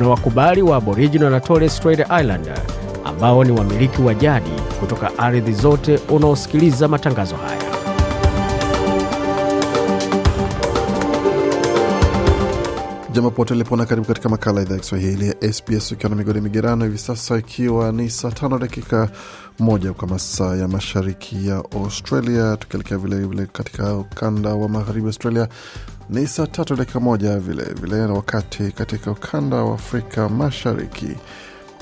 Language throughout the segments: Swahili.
kuna wakubali wa Aboriginal na Torres Strait Islander ambao ni wamiliki wa jadi kutoka ardhi zote unaosikiliza matangazo haya. Jambo pote lipona, karibu katika makala idhaa ya Kiswahili ya SBS ukiwa na migodi migerano hivi sasa, ikiwa ni saa tano dakika moja kwa masaa ya mashariki ya Australia, tukielekea vilevile katika ukanda wa magharibi Australia ni saa tatu dakika moja vilevile, na wakati katika ukanda wa Afrika Mashariki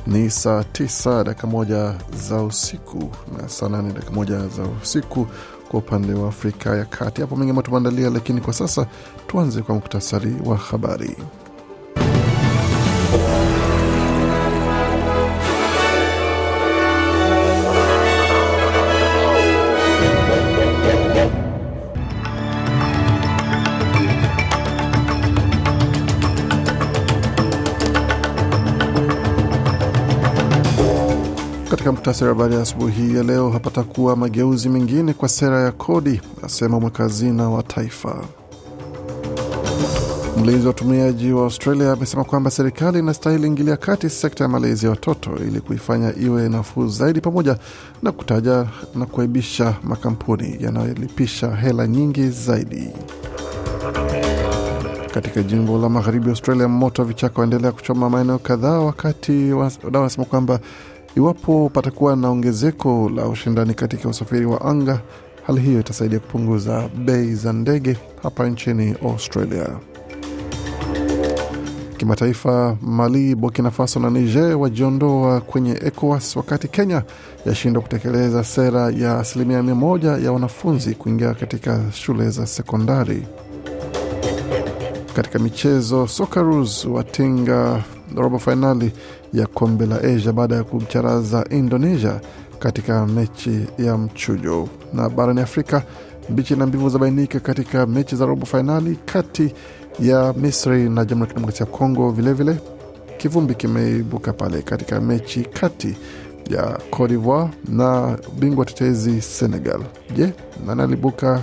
ni saa tisa dakika moja za usiku na saa nane dakika moja za usiku kwa upande wa Afrika ya Kati. Hapo mengi ambayo tumeandalia, lakini kwa sasa tuanze kwa muktasari wa habari. Muktasari habari ya asubuhi ya leo, hapata kuwa mageuzi mengine kwa sera ya kodi, asema mweka wa taifa. Mlinzi wa utumiaji wa Australia amesema kwamba serikali inastahili ingilia kati sekta ya malezi ya watoto ili kuifanya iwe nafuu zaidi, pamoja na kutaja na kuaibisha makampuni yanayolipisha hela nyingi zaidi. Katika jimbo la magharibi Australia, moto wa vichaka waendelea kuchoma maeneo kadhaa, wakati wadau wanasema kwamba iwapo patakuwa na ongezeko la ushindani katika usafiri wa anga, hali hiyo itasaidia kupunguza bei za ndege hapa nchini Australia. Kimataifa, Mali, Burkina Faso na Niger wajiondoa kwenye ECOWAS wakati Kenya yashindwa kutekeleza sera ya asilimia mia moja ya wanafunzi kuingia katika shule za sekondari. Katika michezo, Socceroos watinga robo fainali ya kombe la Asia baada ya kumcharaza Indonesia katika mechi ya mchujo. Na barani Afrika, mbichi na mbivu zabainika katika mechi za robo fainali kati ya Misri na Jamhuri ya Kidemokrasia ya Kongo. Vilevile kivumbi kimeibuka pale katika mechi kati ya Cote d'Ivoire na bingwa tetezi Senegal. Je, nani alibuka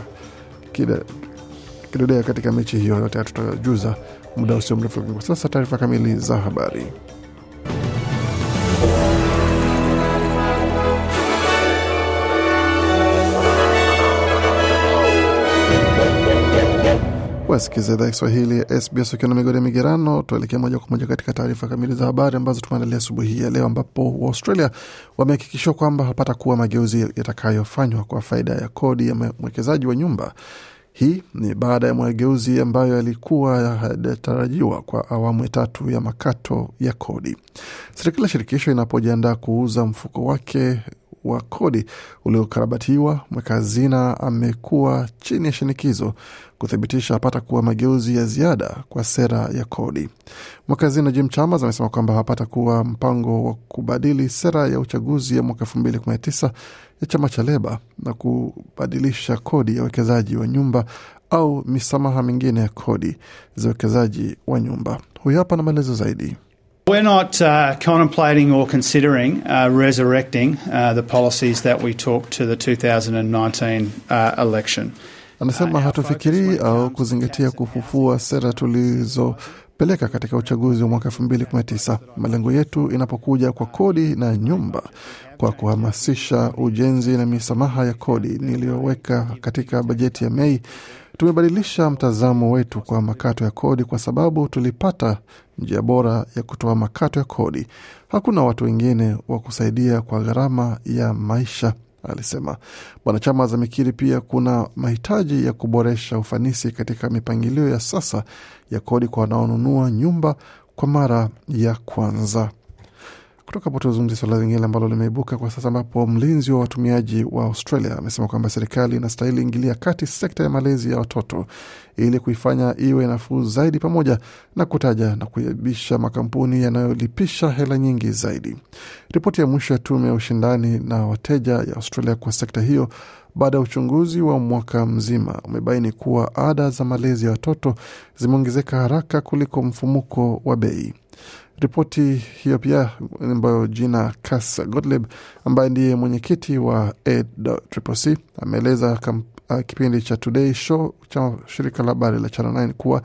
kidedea katika mechi hiyo? Yote tutajuza muda usio mrefu. Kwa sasa taarifa kamili za habari. Wasikiza idhaa Kiswahili ya SBS ukiwa na migodi ya migerano. Tuelekea moja kwa moja katika taarifa kamili za habari ambazo tumeandalia asubuhi ya leo, ambapo Waustralia wamehakikishiwa kwamba hapata kuwa mageuzi yatakayofanywa kwa faida ya kodi ya mwekezaji wa nyumba. Hii ni baada ya mageuzi ambayo yalikuwa yatarajiwa kwa awamu ya tatu ya makato ya kodi. Serikali ya shirikisho inapojiandaa kuuza mfuko wake wa kodi uliokarabatiwa, mweka hazina amekuwa chini ya shinikizo kuthibitisha apata kuwa mageuzi ya ziada kwa sera ya kodi. Mweka hazina Jim Chalmers amesema kwamba hapata kuwa mpango wa kubadili sera ya uchaguzi ya mwaka elfu mbili kumi na tisa ya chama cha Leba na kubadilisha kodi ya uwekezaji wa nyumba au misamaha mingine ya kodi za uwekezaji wa nyumba. Huyu hapa na maelezo zaidi. We're not uh, contemplating or considering uh, resurrecting uh, the policies that we took to the 2019 uh, election. Anasema hatufikirii au kuzingatia kufufua sera tulizopeleka katika uchaguzi wa mwaka 2019. Malengo yetu inapokuja kwa kodi na nyumba, kwa kuhamasisha ujenzi na misamaha ya kodi niliyoweka katika bajeti ya Mei, tumebadilisha mtazamo wetu kwa makato ya kodi kwa sababu tulipata njia bora ya kutoa makato ya kodi. Hakuna watu wengine wa kusaidia kwa gharama ya maisha, alisema Bwana Chama. Amekiri pia kuna mahitaji ya kuboresha ufanisi katika mipangilio ya sasa ya kodi kwa wanaonunua nyumba kwa mara ya kwanza. Kutoka hapo tuzungumzia suala lingine ambalo limeibuka kwa sasa, ambapo mlinzi wa watumiaji wa Australia amesema kwamba serikali inastahili ingilia kati sekta ya malezi ya watoto ili kuifanya iwe nafuu zaidi, pamoja na kutaja na kuaibisha makampuni yanayolipisha hela nyingi zaidi. Ripoti ya mwisho ya tume ya ushindani na wateja ya Australia kwa sekta hiyo baada ya uchunguzi wa mwaka mzima umebaini kuwa ada za malezi ya watoto zimeongezeka haraka kuliko mfumuko wa bei. Ripoti hiyo pia ambayo jina Cass Gottlieb ambaye ndiye mwenyekiti wa ACCC ameeleza uh, kipindi cha Today Show cha shirika la habari la Channel 9 kuwa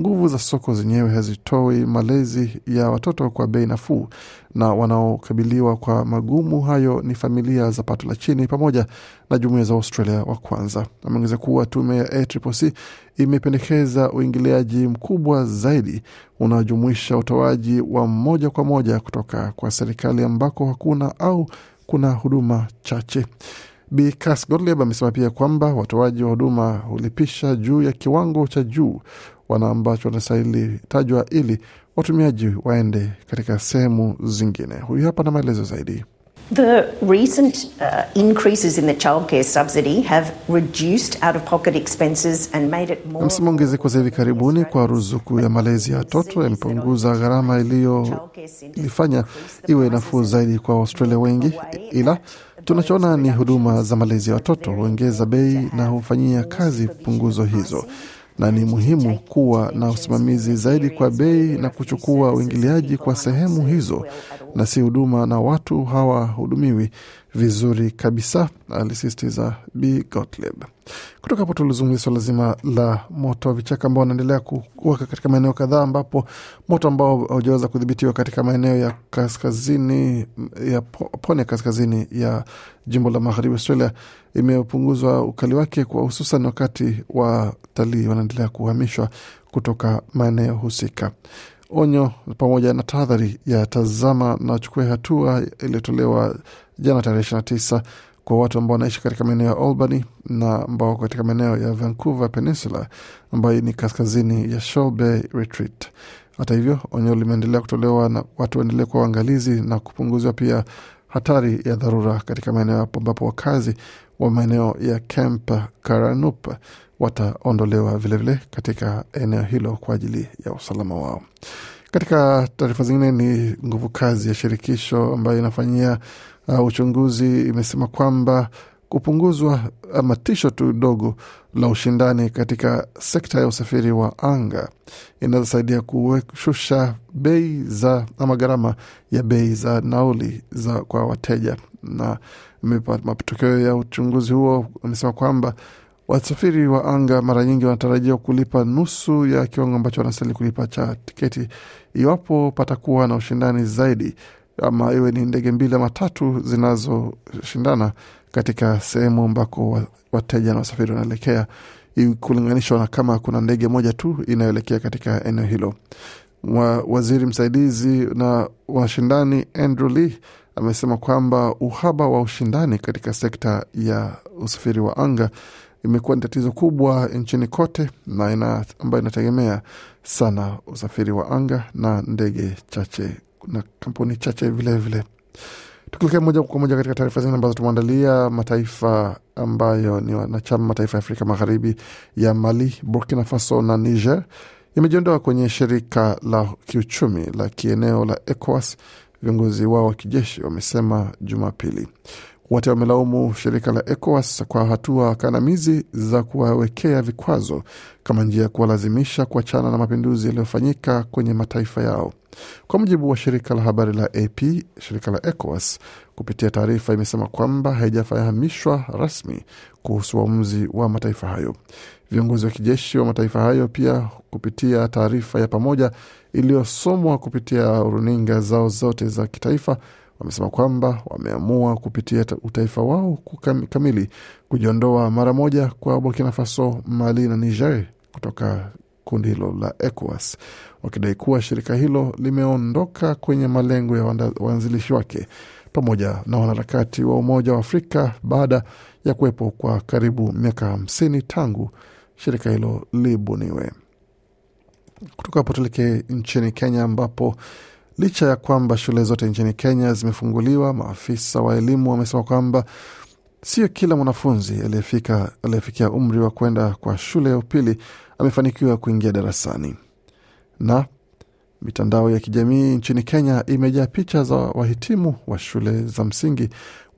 nguvu za soko zenyewe hazitoi malezi ya watoto kwa bei nafuu, na wanaokabiliwa kwa magumu hayo ni familia za pato la chini pamoja na jumuiya za Australia wa kwanza. Ameongeza kuwa tume ya ACCC imependekeza uingiliaji mkubwa zaidi unaojumuisha utoaji wa moja kwa moja kutoka kwa serikali ambako hakuna au kuna huduma chache. Bi Gottlieb amesema pia kwamba watoaji wa huduma hulipisha juu ya kiwango cha juu wana ambacho wanastahili tajwa ili watumiaji waende katika sehemu zingine. Huyu hapa na maelezo zaidi. The recent uh, increases in the childcare subsidy have reduced out-of-pocket expenses and made it more... Msimu ongezeko za hivi karibuni kwa ruzuku ya malezi ya watoto yamepunguza gharama iliyolifanya iwe nafuu zaidi kwa Waustralia wengi, ila tunachoona ni huduma za malezi ya watoto huongeza bei na hufanyia kazi punguzo hizo. na ni muhimu kuwa na usimamizi zaidi kwa bei na kuchukua uingiliaji kwa sehemu hizo, na si huduma na watu hawahudumiwi vizuri kabisa, alisisitiza B Gottlieb. Kutoka hapo tulizungumzia swala zima la moto wa vichaka ambao wanaendelea kuwaka katika maeneo kadhaa, ambapo moto ambao haujaweza kudhibitiwa katika maeneo ya kaskazini ya pwani ya kaskazini ya jimbo la magharibi Australia imepunguzwa ukali wake kwa hususan wakati watalii wanaendelea kuhamishwa kutoka maeneo husika. Onyo pamoja na tahadhari ya tazama na chukue hatua iliyotolewa jana tarehe ishirini tisa kwa watu ambao wanaishi katika maeneo ya Albany na ambao katika maeneo ya Vancouver Peninsula ambayo ni kaskazini ya Shoal Bay Retreat. Hata hivyo, onyo limeendelea kutolewa na watu waendelee kuwa uangalizi na kupunguziwa pia hatari ya dharura katika maeneo hapo ambapo wakazi wa maeneo ya Camp Karanup wataondolewa vilevile katika eneo hilo kwa ajili ya usalama wao. Katika taarifa zingine, ni nguvu kazi ya shirikisho ambayo inafanyia uh, uchunguzi imesema kwamba kupunguzwa ama tisho tu dogo la ushindani katika sekta ya usafiri wa anga inazosaidia kushusha bei za ama gharama ya bei za nauli za kwa wateja. Na matokeo ya uchunguzi huo amesema kwamba wasafiri wa anga mara nyingi wanatarajiwa kulipa nusu ya kiwango ambacho wanastahili kulipa cha tiketi iwapo patakuwa na ushindani zaidi, ama iwe ni ndege mbili ama tatu zinazoshindana katika sehemu ambako wateja na wasafiri wanaelekea, kulinganishwa na kama kuna ndege moja tu inayoelekea katika eneo hilo. Wa, waziri msaidizi na washindani Andrew Lee amesema kwamba uhaba wa ushindani katika sekta ya usafiri wa anga imekuwa ni tatizo kubwa nchini kote na ina, ambayo inategemea sana usafiri wa anga na ndege chache na kampuni chache vilevile. Tukielekea moja kwa moja katika taarifa zingine ambazo tumeandalia, mataifa ambayo ni wanachama mataifa ya Afrika Magharibi ya Mali, Burkina Faso na Niger yamejiondoa kwenye shirika la kiuchumi la kieneo la ECOWAS. Viongozi wao wa kijeshi wamesema Jumapili. Wote wamelaumu shirika la ECOWAS kwa hatua kandamizi za kuwawekea vikwazo kama njia ya kuwalazimisha kuachana na mapinduzi yaliyofanyika kwenye mataifa yao. Kwa mujibu wa shirika la habari la AP, shirika la ECOWAS kupitia taarifa imesema kwamba haijafahamishwa rasmi kuhusu uamuzi wa mataifa hayo. Viongozi wa kijeshi wa mataifa hayo pia kupitia taarifa ya pamoja iliyosomwa kupitia runinga zao zote za kitaifa wamesema kwamba wameamua kupitia utaifa wao kamili kujiondoa mara moja kwa Burkina Faso, Mali na Niger kutoka kundi hilo la ECOWAS, wakidai kuwa shirika hilo limeondoka kwenye malengo ya waanzilishi wake pamoja na wanaharakati wa Umoja wa Afrika baada ya kuwepo kwa karibu miaka hamsini tangu shirika hilo libuniwe. Kutoka hapo tuelekee nchini Kenya ambapo Licha ya kwamba shule zote nchini Kenya zimefunguliwa, maafisa wa elimu wamesema kwamba sio kila mwanafunzi aliyefikia umri wa kwenda kwa shule ya upili amefanikiwa kuingia darasani. Na mitandao ya kijamii nchini Kenya imejaa picha za wahitimu wa shule za msingi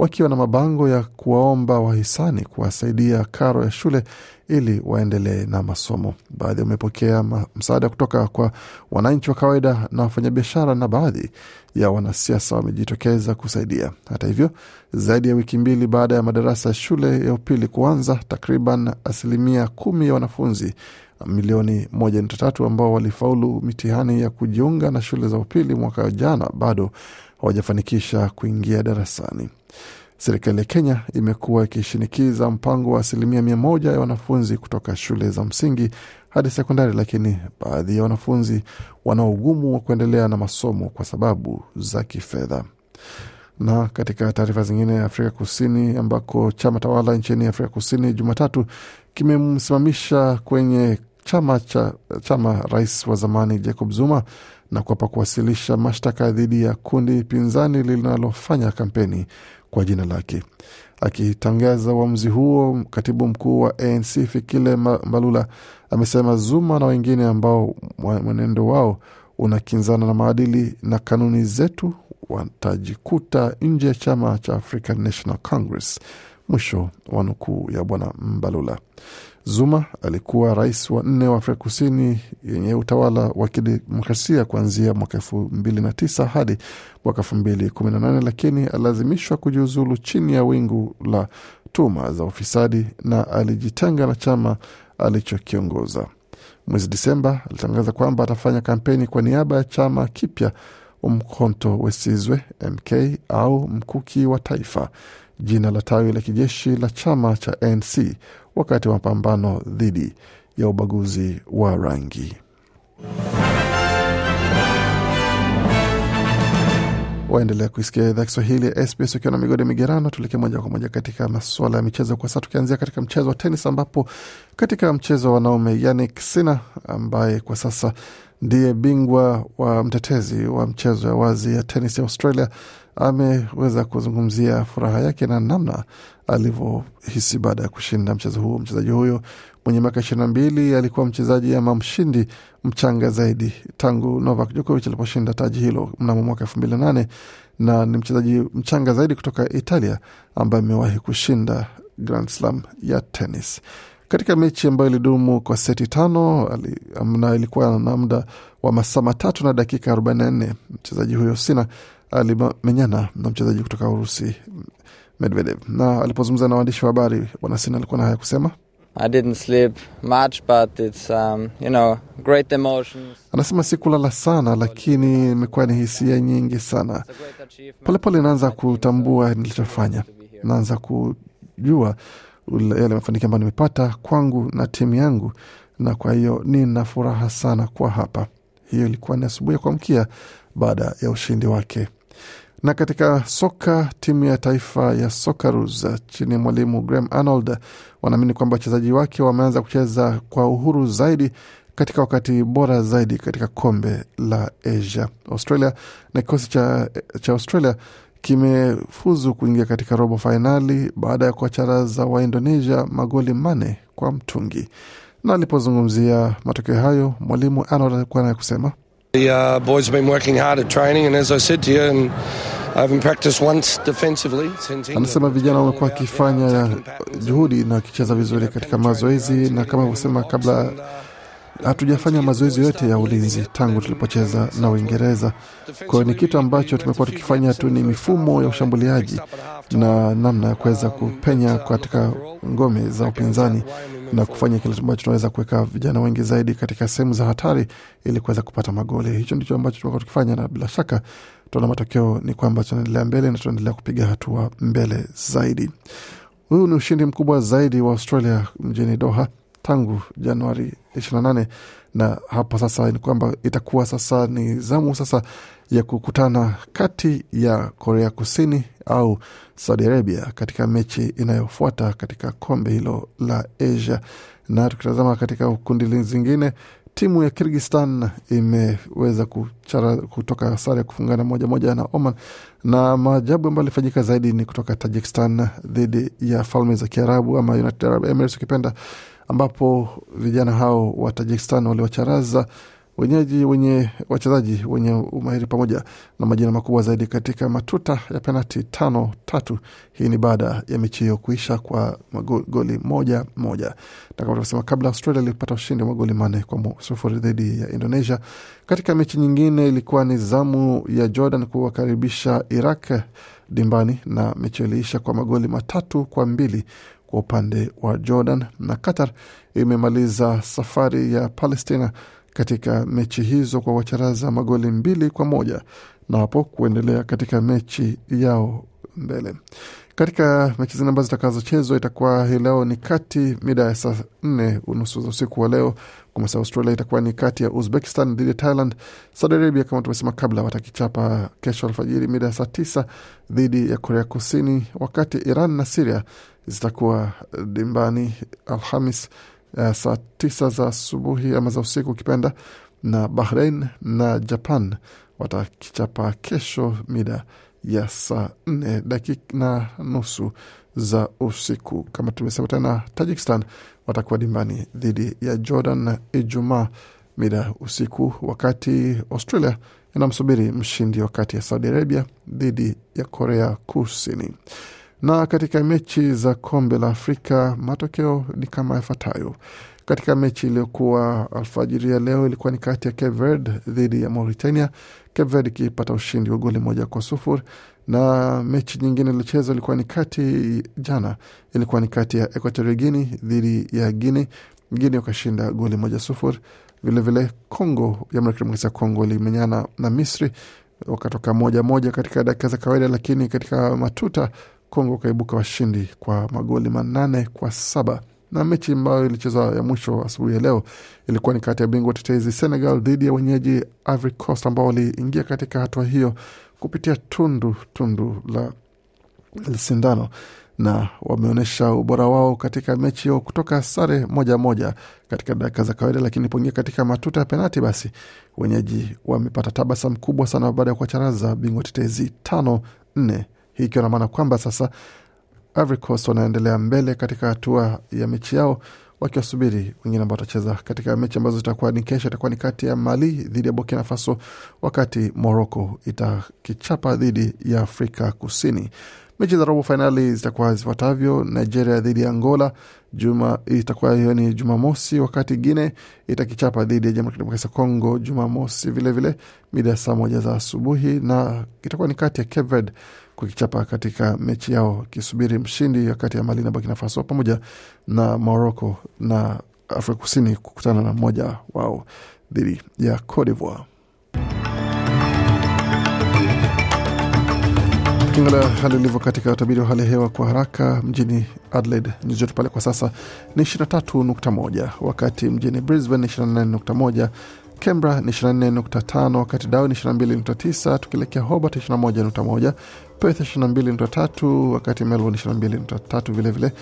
wakiwa na mabango ya kuwaomba wahisani kuwasaidia karo ya shule ili waendelee na masomo. Baadhi wamepokea msaada kutoka kwa wananchi wa kawaida na wafanyabiashara, na baadhi ya wanasiasa wamejitokeza kusaidia. Hata hivyo, zaidi ya wiki mbili baada ya madarasa ya shule ya upili kuanza, takriban asilimia kumi ya wanafunzi milioni moja nukta tatu ambao walifaulu mitihani ya kujiunga na shule za upili mwaka jana bado hawajafanikisha kuingia darasani. Serikali ya Kenya imekuwa ikishinikiza mpango wa asilimia mia moja ya wanafunzi kutoka shule za msingi hadi sekondari, lakini baadhi ya wanafunzi wana ugumu wa kuendelea na masomo kwa sababu za kifedha. Na katika taarifa zingine, Afrika Kusini ambako chama tawala nchini Afrika Kusini Jumatatu kimemsimamisha kwenye chama cha chama rais wa zamani Jacob Zuma na kuapa kuwasilisha mashtaka dhidi ya kundi pinzani linalofanya kampeni kwa jina lake. Akitangaza uamuzi huo, katibu mkuu wa ANC Fikile Mbalula amesema Zuma na wengine ambao mwenendo wao unakinzana na maadili na kanuni zetu watajikuta nje ya chama cha African National Congress. Mwisho wa nukuu ya bwana Mbalula. Zuma alikuwa rais wa nne wa Afrika Kusini yenye utawala wa kidemokrasia kuanzia mwaka elfu mbili na tisa hadi mwaka elfu mbili kumi na nane lakini alilazimishwa kujiuzulu chini ya wingu la tuma za ufisadi na alijitenga na chama alichokiongoza. Mwezi Disemba alitangaza kwamba atafanya kampeni kwa niaba ya chama kipya Umkhonto Wesizwe MK au Mkuki wa Taifa, jina la tawi la kijeshi la chama cha ANC wakati wa mapambano dhidi ya ubaguzi wa rangi. Waendelea kuisikia idhaa Kiswahili ya SBS ukiwa na migode migerano. Tuelekee moja kwa moja katika masuala ya michezo kwa sasa, tukianzia katika mchezo wa tenis, ambapo katika mchezo wa wanaume Yannick Sinner ambaye kwa sasa ndiye bingwa wa mtetezi wa mchezo ya wazi ya tenis ya Australia ameweza kuzungumzia furaha yake na namna alivyohisi baada ya kushinda mchezo huo. Mchezaji huyo mwenye miaka ishirini na mbili alikuwa mchezaji ama mshindi mchanga zaidi tangu Novak Djokovic aliposhinda taji hilo mnamo mwaka elfu mbili na nane na ni mchezaji mchanga zaidi kutoka Italia ambaye amewahi kushinda Grand Slam ya tenis katika mechi ambayo ilidumu kwa seti tano na ilikuwa na muda wa masaa matatu na dakika 44. Mchezaji huyo Sina alimenyana na mchezaji kutoka Urusi Medvedev, na alipozungumza na waandishi wa habari, bwana alikuwa na haya kusema. I didn't sleep much but it's um, you know great emotions. Anasema sikulala sana, lakini imekuwa ni hisia nyingi sana. Polepole naanza kutambua nilichofanya, naanza kujua yale mafanikio ambayo nimepata kwangu na timu yangu, na kwa hiyo nina furaha sana kwa hapa. Hiyo ilikuwa ni asubuhi ya kuamkia baada ya ushindi wake. Na katika soka, timu ya taifa ya Socceroos chini mwalimu Graham Arnold wanaamini kwamba wachezaji wake wameanza kucheza kwa uhuru zaidi katika wakati bora zaidi katika kombe la Asia. Australia na kikosi cha, cha Australia kimefuzu kuingia katika robo fainali baada ya kuwacharaza wa Indonesia magoli manne kwa mtungi. Na alipozungumzia matokeo hayo, mwalimu Arnold alikuwa naye kusema The uh, boys have been working hard at training and as I said to you and I haven't practiced once defensively since England. Anasema vijana wamekuwa wakifanya juhudi na wakicheza vizuri katika mazoezi, na kama alivyosema kabla, hatujafanya mazoezi yote ya ulinzi tangu tulipocheza na Uingereza. Kwa hiyo ni kitu ambacho tumekuwa tukifanya tu, ni mifumo ya ushambuliaji na namna ya kuweza kupenya katika ngome za upinzani na kufanya kile ambacho tunaweza kuweka vijana wengi zaidi katika sehemu za hatari ili kuweza kupata magoli. Hicho ndicho ambacho tumekuwa tukifanya, na bila shaka tunaona matokeo ni kwamba tunaendelea mbele na tunaendelea kupiga hatua mbele zaidi. Huu ni ushindi mkubwa zaidi wa Australia mjini Doha tangu Januari 28 na hapo sasa ni kwamba itakuwa sasa ni zamu sasa ya kukutana kati ya Korea Kusini au Saudi Arabia katika mechi inayofuata katika kombe hilo la Asia. Na tukitazama katika kundi zingine, timu ya Kirgistan imeweza kuchara, kutoka sare ya kufungana moja moja na Oman, na maajabu ambayo alifanyika zaidi ni kutoka Tajikistan dhidi ya Falme za Kiarabu ama United Arab Emirates ukipenda, ambapo vijana hao wa Tajikistan waliwacharaza wenyeji wenye wachezaji wenye umahiri pamoja na majina makubwa zaidi katika matuta ya penati tano tatu. Hii ni baada ya mechi hiyo kuisha kwa magoli moja moja, na kama tulivyosema kabla, Australia ilipata ushindi wa magoli manne kwa sufuri dhidi ya Indonesia. Katika mechi nyingine ilikuwa ni zamu ya Jordan kuwakaribisha Iraq dimbani na mechi iliisha kwa magoli matatu kwa mbili kwa upande wa Jordan, na Qatar imemaliza safari ya Palestina katika mechi hizo kwa wacharaza magoli mbili kwa moja na hapo kuendelea katika mechi yao mbele. Katika mechi zingine ambazo zitakazochezwa itakuwa hii leo ni kati mida ya saa nne unusu za usiku wa leo kwa Australia, itakuwa ni kati ya Uzbekistan dhidi ya Thailand. Saudi Arabia kama tumesema kabla, watakichapa kesho alfajiri mida ya saa tisa dhidi ya Korea Kusini, wakati Iran na Siria zitakuwa dimbani Alhamis Uh, saa tisa za asubuhi ama za usiku ukipenda, na Bahrain na Japan watakichapa kesho mida ya saa nne dakika na nusu za usiku. Kama tumesema tena, Tajikistan watakuwa dimbani dhidi ya Jordan Ijumaa mida usiku, wakati Australia inamsubiri mshindi wakati ya Saudi Arabia dhidi ya Korea Kusini na katika mechi za kombe la Afrika matokeo ni kama yafuatayo. Katika mechi iliyokuwa alfajiri ya leo ilikuwa ni kati ya Cape Verde dhidi ya Mauritania, Cape Verde ikipata ushindi wa goli moja kwa sufuri, na mechi nyingine iliyochezwa ilikuwa ni kati jana, ilikuwa ni kati ya Equatorial Guinea dhidi ya Guinea, Guinea wakashinda goli moja sufuri. Vilevile Congo, Jamhuri ya Kidemokrasia ya Kongo ilimenyana na Misri wakatoka moja moja katika dakika za kawaida, lakini katika matuta Kongo wakaibuka washindi kwa magoli manane kwa saba. Na mechi ambayo ilichezwa ya mwisho asubuhi ya leo ilikuwa ni kati ya bingwa tetezi Senegal dhidi ya wenyeji Ivory Coast ambao waliingia katika hatua hiyo kupitia tundu tundu la sindano. Na wameonyesha ubora wao katika mechi hiyo kutoka sare moja moja katika dakika za kawaida, lakini poingia katika matuta ya penati, basi wenyeji wamepata tabasa kubwa sana baada ya kuwacharaza bingwa tetezi tano nne hii ikiwa na maana kwamba sasa Ivory Coast wanaendelea mbele katika hatua ya mechi yao wakiwasubiri wengine ambao watacheza katika mechi ambazo zitakuwa ni kesho. Itakuwa ni kati ya Mali dhidi ya Burkina Faso, wakati Morocco itakichapa dhidi ya Afrika Kusini. Mechi za robo fainali zitakuwa zifuatavyo: Nigeria dhidi ya Angola juma itakuwa hiyo ni Jumamosi, wakati Guine itakichapa dhidi ya Jamhuri ya Kidemokrasia ya Kongo Jumamosi vilevile mida ya saa moja za asubuhi, na itakuwa ni kati ya Cape Verde kukichapa katika mechi yao kisubiri mshindi wakati ya Mali na Burkina Faso pamoja na Morocco na Afrika Kusini kukutana na mmoja wao dhidi ya Cote d'Ivoire. Tukiangalia hali ilivyo katika utabiri wa hali ya hewa kwa haraka, mjini Adelaide nyuzi joto pale kwa sasa ni 23.1, wakati mjini Brisbane ni 24.1, Canberra ni 24.5, wakati Darwin ni 22.9, tukielekea Hobart 21.1, Perth 22.3, wakati Melbourne 22.3 vilevile,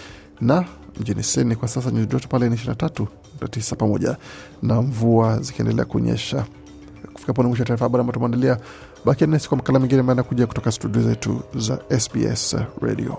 na mjini Sydney kwa sasa nyuzi joto pale ni 23.9, pamoja na mvua zikiendelea kunyesha. Kufika pone mwisho ya taarifa habari ambayo tumeandalia. Bakia nasi kwa makala mengine ambayo anakuja kutoka studio zetu za SBS Radio.